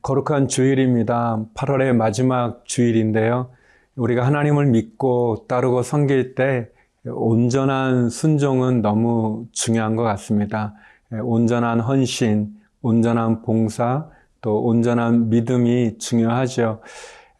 거룩한 주일입니다. 8월의 마지막 주일인데요. 우리가 하나님을 믿고 따르고 섬길 때 온전한 순종은 너무 중요한 것 같습니다. 온전한 헌신, 온전한 봉사, 또 온전한 믿음이 중요하죠.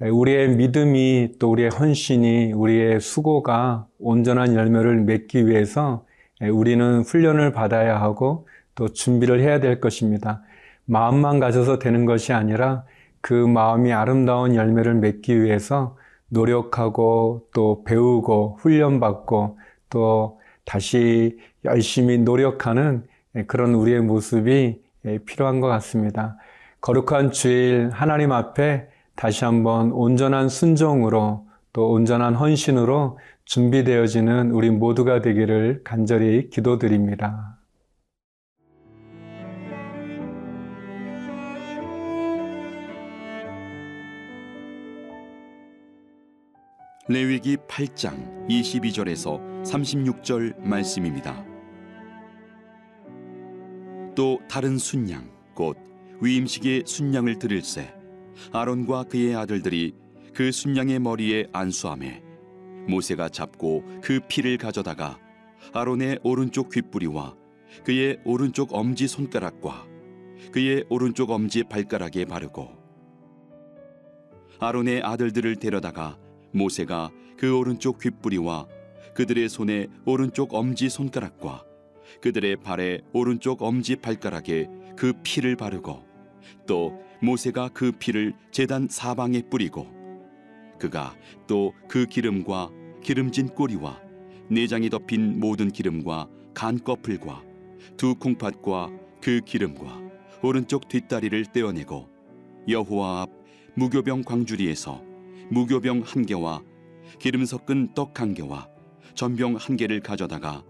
우리의 믿음이 또 우리의 헌신이 우리의 수고가 온전한 열매를 맺기 위해서 우리는 훈련을 받아야 하고 또 준비를 해야 될 것입니다. 마음만 가져서 되는 것이 아니라 그 마음이 아름다운 열매를 맺기 위해서 노력하고 또 배우고 훈련받고 또 다시 열심히 노력하는 그런 우리의 모습이 필요한 것 같습니다. 거룩한 주일 하나님 앞에 다시 한번 온전한 순종으로 또 온전한 헌신으로 준비되어지는 우리 모두가 되기를 간절히 기도드립니다. 레위기 8장 22절에서 36절 말씀입니다. 또 다른 순양 곧 위임식의 순양을 드릴세 아론과 그의 아들들이 그 순양의 머리에 안수함에 모세가 잡고 그 피를 가져다가 아론의 오른쪽 귓부리와 그의 오른쪽 엄지 손가락과 그의 오른쪽 엄지 발가락에 바르고 아론의 아들들을 데려다가 모세가 그 오른쪽 귓부리와 그들의 손에 오른쪽 엄지 손가락과 그들의 발에 오른쪽 엄지 발가락에 그 피를 바르고 또 모세가 그 피를 제단 사방에 뿌리고 그가 또 그 기름과 기름진 꼬리와 내장이 덮인 모든 기름과 간 꺼풀과 두 콩팥과 그 기름과 오른쪽 뒷다리를 떼어내고 여호와 앞 무교병 광주리에서 무교병 한 개와 기름 섞은 떡 한 개와 전병 한 개를 가져다가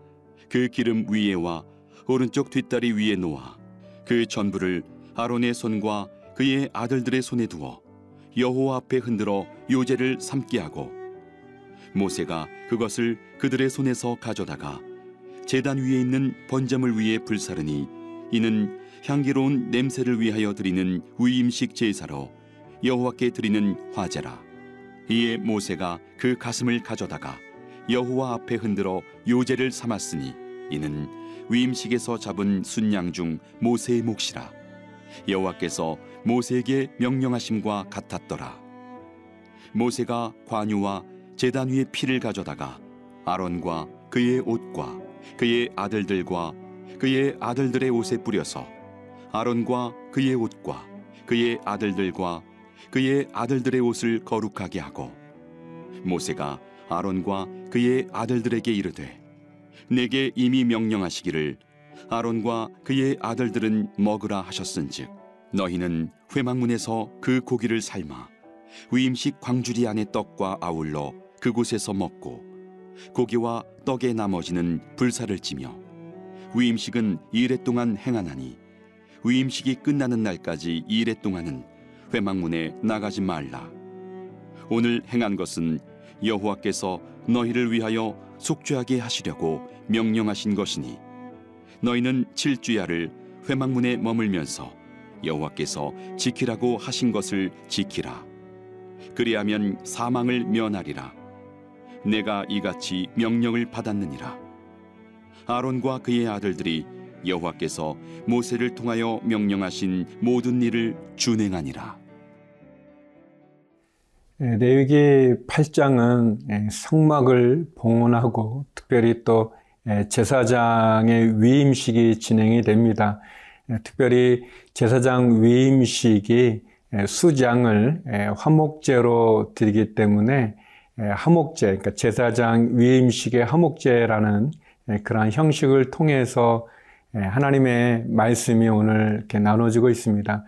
그 기름 위에와 오른쪽 뒷다리 위에 놓아 그 전부를 아론의 손과 그의 아들들의 손에 두어 여호와 앞에 흔들어 요제를 삼게 하고 모세가 그것을 그들의 손에서 가져다가 제단 위에 있는 번제물 위에 불사르니 이는 향기로운 냄새를 위하여 드리는 위임식 제사로 여호와께 드리는 화제라 이에 모세가 그 가슴을 가져다가 여호와 앞에 흔들어 요제를 삼았으니 이는 위임식에서 잡은 순양 중 모세의 몫이라. 여호와께서 모세에게 명령하심과 같았더라. 모세가 관유와 제단 위에 피를 가져다가 아론과 그의 옷과 그의 아들들과 그의 아들들의 옷에 뿌려서 아론과 그의 옷과 그의 아들들과 그의 아들들의 옷을 거룩하게 하고 모세가 아론과 그의 아들들에게 이르되 내게 이미 명령하시기를 아론과 그의 아들들은 먹으라 하셨은즉 너희는 회막문에서 그 고기를 삶아 위임식 광주리 안의 떡과 아울러 그곳에서 먹고 고기와 떡의 나머지는 불사를 찌며 위임식은 이래 동안 행하나니 위임식이 끝나는 날까지 이래 동안은 회막문에 나가지 말라. 오늘 행한 것은 여호와께서 너희를 위하여 속죄하게 하시려고 명령하신 것이니 너희는 칠주야를 회막문에 머물면서 여호와께서 지키라고 하신 것을 지키라. 그리하면 사망을 면하리라. 내가 이같이 명령을 받았느니라. 아론과 그의 아들들이 여호와께서 모세를 통하여 명령하신 모든 일을 준행하니라 레위기 8장은 성막을 봉헌하고 특별히 또 제사장의 위임식이 진행이 됩니다. 특별히 제사장 위임식이 수장을 화목제로 드리기 때문에 화목제, 그러니까 제사장 위임식의 화목제라는 그러한 형식을 통해서 하나님의 말씀이 오늘 이렇게 나눠지고 있습니다.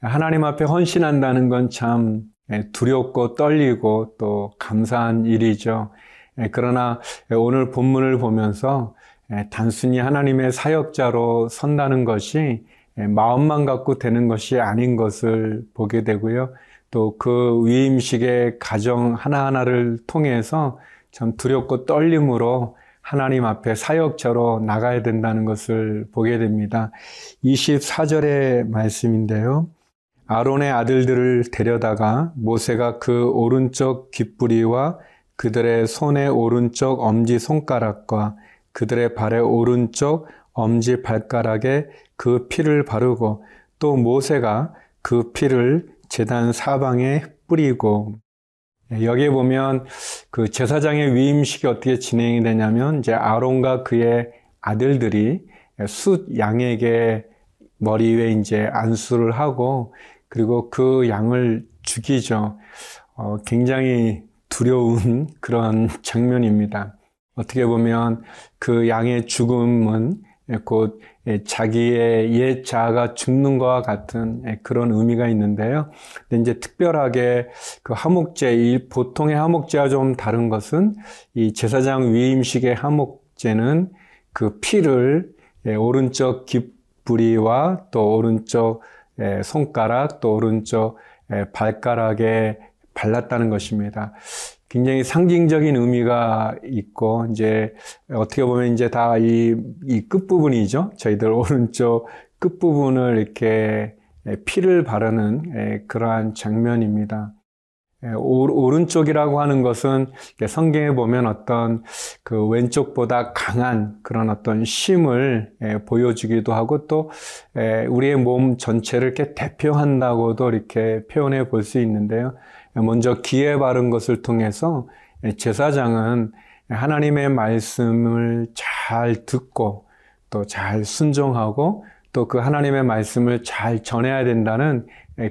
하나님 앞에 헌신한다는 건참 예, 두렵고 떨리고 또 감사한 일이죠. 예, 그러나 오늘 본문을 보면서 예, 단순히 하나님의 사역자로 선다는 것이 마음만 갖고 되는 것이 아닌 것을 보게 되고요. 또 그 위임식의 가정 하나하나를 통해서 참 두렵고 떨림으로 하나님 앞에 사역자로 나가야 된다는 것을 보게 됩니다. 24절의 말씀인데요. 아론의 아들들을 데려다가 모세가 그 오른쪽 귓부리와 그들의 손의 오른쪽 엄지 손가락과 그들의 발의 오른쪽 엄지 발가락에 그 피를 바르고 또 모세가 그 피를 제단 사방에 뿌리고. 여기에 보면 그 제사장의 위임식이 어떻게 진행이 되냐면 이제 아론과 그의 아들들이 숫 양에게 머리 위에 이제 안수를 하고 그리고 그 양을 죽이죠. 어, 굉장히 두려운 그런 장면입니다. 어떻게 보면 그 양의 죽음은 곧 자기의 옛 자아가 죽는 것과 같은 그런 의미가 있는데요. 근데 이제 특별하게 그 하목제, 보통의 하목제와 좀 다른 것은 이 제사장 위임식의 하목제는 그 피를 오른쪽 귓 부리와 또 오른쪽 손가락 또 오른쪽 발가락에 발랐다는 것입니다. 굉장히 상징적인 의미가 있고 이제 어떻게 보면 이제 다 이 이 끝부분이죠. 저희들 오른쪽 끝부분을 이렇게 피를 바르는 그러한 장면입니다. 오른쪽이라고 하는 것은 성경에 보면 어떤 그 왼쪽보다 강한 그런 어떤 힘을 보여주기도 하고 또 우리의 몸 전체를 이렇게 대표한다고도 이렇게 표현해 볼 수 있는데요. 먼저 기에 바른 것을 통해서 제사장은 하나님의 말씀을 잘 듣고 또 잘 순종하고 또 그 하나님의 말씀을 잘 전해야 된다는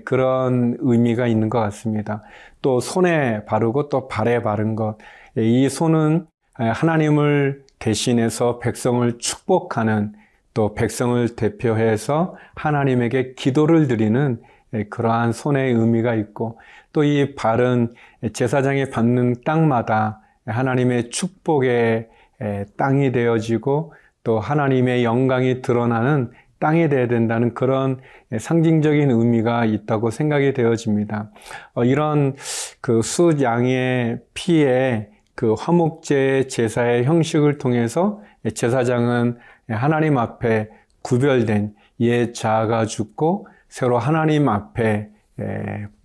그런 의미가 있는 것 같습니다. 또 손에 바르고 또 발에 바른 것. 이 손은 하나님을 대신해서 백성을 축복하는 또 백성을 대표해서 하나님에게 기도를 드리는 그러한 손의 의미가 있고 또 이 발은 제사장이 받는 땅마다 하나님의 축복의 땅이 되어지고 또 하나님의 영광이 드러나는 땅이 되어야 된다는 그런 상징적인 의미가 있다고 생각이 되어집니다. 어, 이런 그 숫양의 피에 그 화목제 제사의 형식을 통해서 제사장은 하나님 앞에 구별된 옛 자아가 죽고 새로 하나님 앞에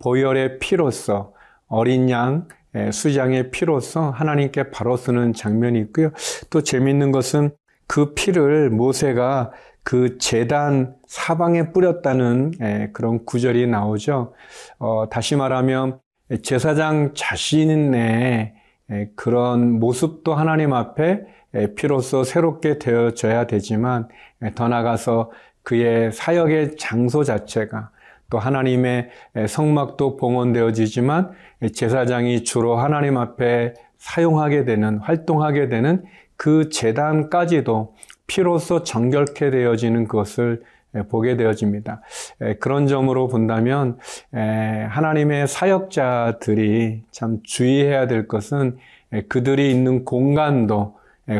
보혈의 피로서 어린 양 수장의 피로서 하나님께 바로 쓰는 장면이 있고요. 또 재밌는 것은 그 피를 모세가 그 재단 사방에 뿌렸다는 그런 구절이 나오죠. 어, 다시 말하면 제사장 자신의 그런 모습도 하나님 앞에 피로서 새롭게 되어져야 되지만 더 나아가서 그의 사역의 장소 자체가 또 하나님의 성막도 봉헌되어지지만 제사장이 주로 하나님 앞에 사용하게 되는 활동하게 되는 그 재단까지도 피로써 정결케 되어지는 것을 보게 되어집니다. 그런 점으로 본다면 하나님의 사역자들이 참 주의해야 될 것은 그들이 있는 공간도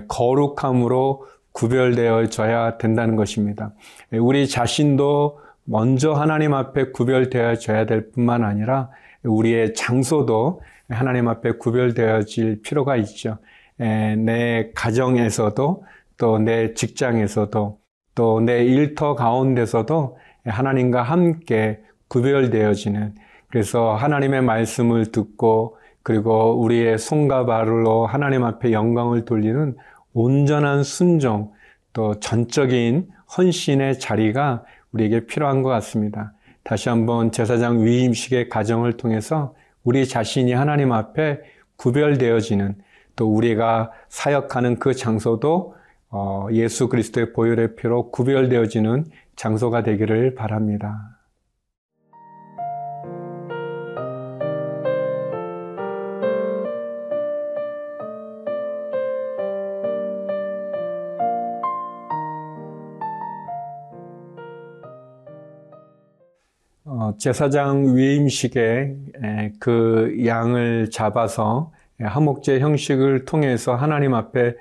거룩함으로 구별되어져야 된다는 것입니다. 우리 자신도 먼저 하나님 앞에 구별되어져야 될 뿐만 아니라 우리의 장소도 하나님 앞에 구별되어질 필요가 있죠. 내 가정에서도 또 내 직장에서도 또 내 일터 가운데서도 하나님과 함께 구별되어지는 그래서 하나님의 말씀을 듣고 그리고 우리의 손과 발로 하나님 앞에 영광을 돌리는 온전한 순종 또 전적인 헌신의 자리가 우리에게 필요한 것 같습니다. 다시 한번 제사장 위임식의 가정을 통해서 우리 자신이 하나님 앞에 구별되어지는 또 우리가 사역하는 그 장소도 어, 예수 그리스도의 보혈의 피로 구별되어지는 장소가 되기를 바랍니다. 제사장 위임식에 그 양을 잡아서 하목제 형식을 통해서 하나님 앞에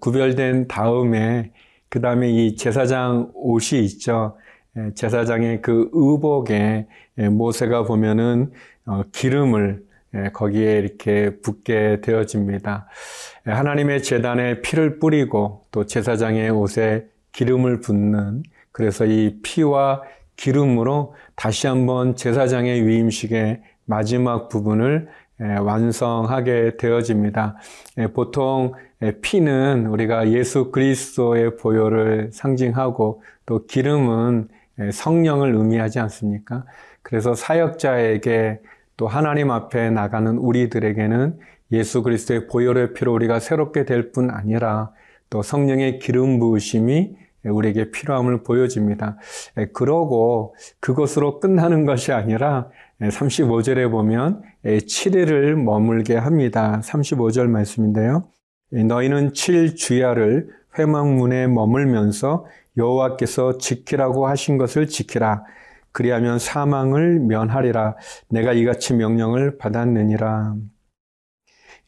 구별된 다음에 그 다음에 이 제사장 옷이 있죠. 제사장의 그 의복에 모세가 보면은 어, 기름을 거기에 이렇게 붓게 되어집니다. 하나님의 재단에 피를 뿌리고 또 제사장의 옷에 기름을 붓는 그래서 이 피와 기름으로 다시 한번 제사장의 위임식의 마지막 부분을 완성하게 되어집니다. 보통 피는 우리가 예수 그리스도의 보혈을 상징하고 또 기름은 성령을 의미하지 않습니까? 그래서 사역자에게 또 하나님 앞에 나가는 우리들에게는 예수 그리스도의 보혈의 피로 우리가 새롭게 될 뿐 아니라 또 성령의 기름 부으심이 우리에게 필요함을 보여줍니다. 그러고 그것으로 끝나는 것이 아니라 35절에 보면 7일을 머물게 합니다. 35절 말씀인데요. 너희는 7주야를 회막문에 머물면서 여호와께서 지키라고 하신 것을 지키라. 그리하면 사망을 면하리라. 내가 이같이 명령을 받았느니라.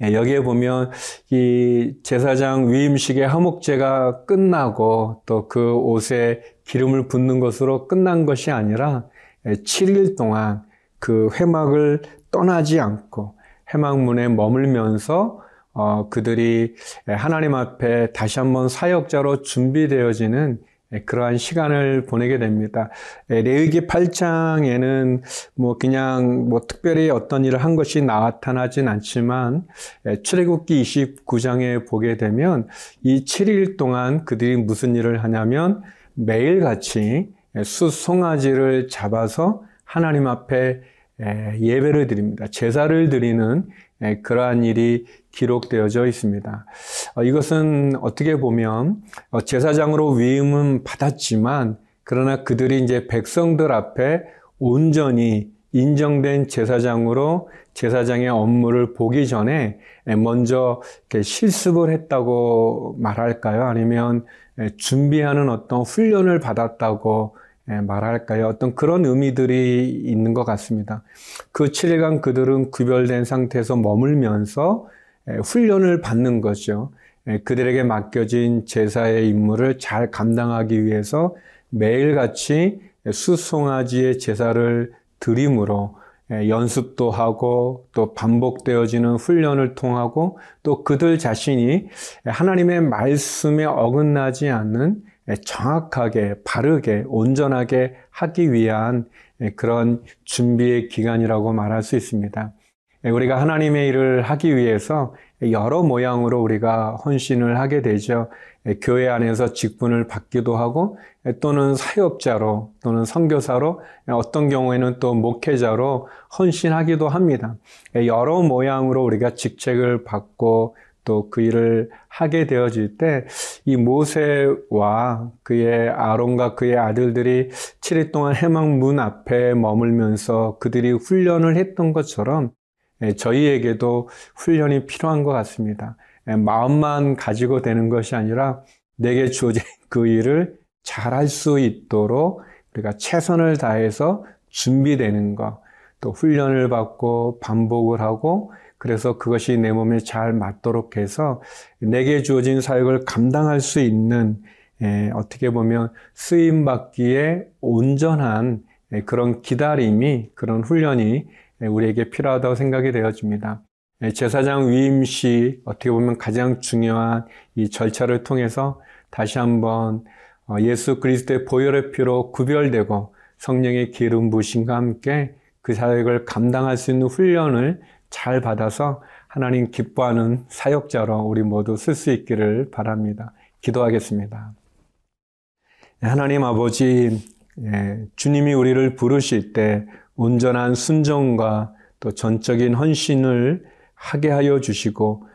예, 여기에 보면 이 제사장 위임식의 화목제가 끝나고 또 그 옷에 기름을 붓는 것으로 끝난 것이 아니라 7일 예, 동안 그 회막을 떠나지 않고 회막문에 머물면서 어, 그들이 하나님 앞에 다시 한번 사역자로 준비되어지는 예, 그러한 시간을 보내게 됩니다. 예, 레위기 8장에는 뭐 그냥 뭐 특별히 어떤 일을 한 것이 나타나진 않지만 예, 출애굽기 29장에 보게 되면 이 7일 동안 그들이 무슨 일을 하냐면 매일같이 수송아지를 잡아서 하나님 앞에 예배를 드립니다. 제사를 드리는 그러한 일이 기록되어져 있습니다. 어, 이것은 어떻게 보면 어, 제사장으로 위임은 받았지만 그러나 그들이 이제 백성들 앞에 온전히 인정된 제사장으로 제사장의 업무를 보기 전에 먼저 실습을 했다고 말할까요? 아니면 준비하는 어떤 훈련을 받았다고 말할까요? 어떤 그런 의미들이 있는 것 같습니다. 그 7일간 그들은 구별된 상태에서 머물면서 훈련을 받는 거죠. 그들에게 맡겨진 제사의 임무를 잘 감당하기 위해서 매일같이 수송아지의 제사를 드림으로 연습도 하고 또 반복되어지는 훈련을 통하고 또 그들 자신이 하나님의 말씀에 어긋나지 않는 정확하게 바르게 온전하게 하기 위한 그런 준비의 기간이라고 말할 수 있습니다. 예, 우리가 하나님의 일을 하기 위해서 여러 모양으로 우리가 헌신을 하게 되죠. 예, 교회 안에서 직분을 받기도 하고 예, 또는 사역자로 또는 선교사로 어떤 경우에는 또 목회자로 헌신하기도 합니다. 여러 모양으로 우리가 직책을 받고 또 그 일을 하게 되어질 때 이 모세와 그의 아론과 그의 아들들이 7일 동안 해막 문 앞에 머물면서 그들이 훈련을 했던 것처럼 예, 저희에게도 훈련이 필요한 것 같습니다. 예, 마음만 가지고 되는 것이 아니라 내게 주어진 그 일을 잘할 수 있도록 우리가 최선을 다해서 준비되는 것, 또 훈련을 받고 반복을 하고 그래서 그것이 내 몸에 잘 맞도록 해서 내게 주어진 사역을 감당할 수 있는 예, 어떻게 보면 쓰임 받기에 온전한 그런 기다림이 그런 훈련이 네, 우리에게 필요하다고 생각이 되어집니다. 네, 제사장 위임 시 어떻게 보면 가장 중요한 이 절차를 통해서 다시 한번 어, 예수 그리스도의 보혈의 피로 구별되고 성령의 기름 부심과 함께 그 사역을 감당할 수 있는 훈련을 잘 받아서 하나님 기뻐하는 사역자로 우리 모두 쓸 수 있기를 바랍니다. 기도하겠습니다. 네, 하나님 아버지, 주님이 우리를 부르실 때 온전한 순종과 또 전적인 헌신을 하게 하여 주시고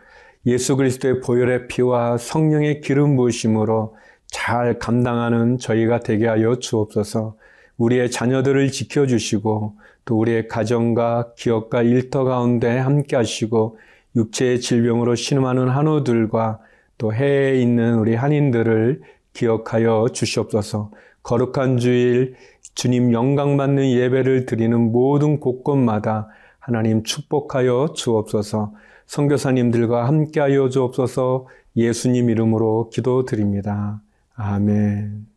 예수 그리스도의 보혈의 피와 성령의 기름 부으심으로 잘 감당하는 저희가 되게 하여 주옵소서. 우리의 자녀들을 지켜 주시고 또 우리의 가정과 기업과 일터 가운데 함께 하시고 육체의 질병으로 신음하는 한우들과 또 해에 있는 우리 한인들을 기억하여 주시옵소서. 거룩한 주일 주님 영광 받는 예배를 드리는 모든 곳곳마다 하나님 축복하여 주옵소서. 선교사님들과 함께하여 주옵소서. 예수님 이름으로 기도드립니다. 아멘.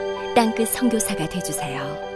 땅끝 성교사가 되주세요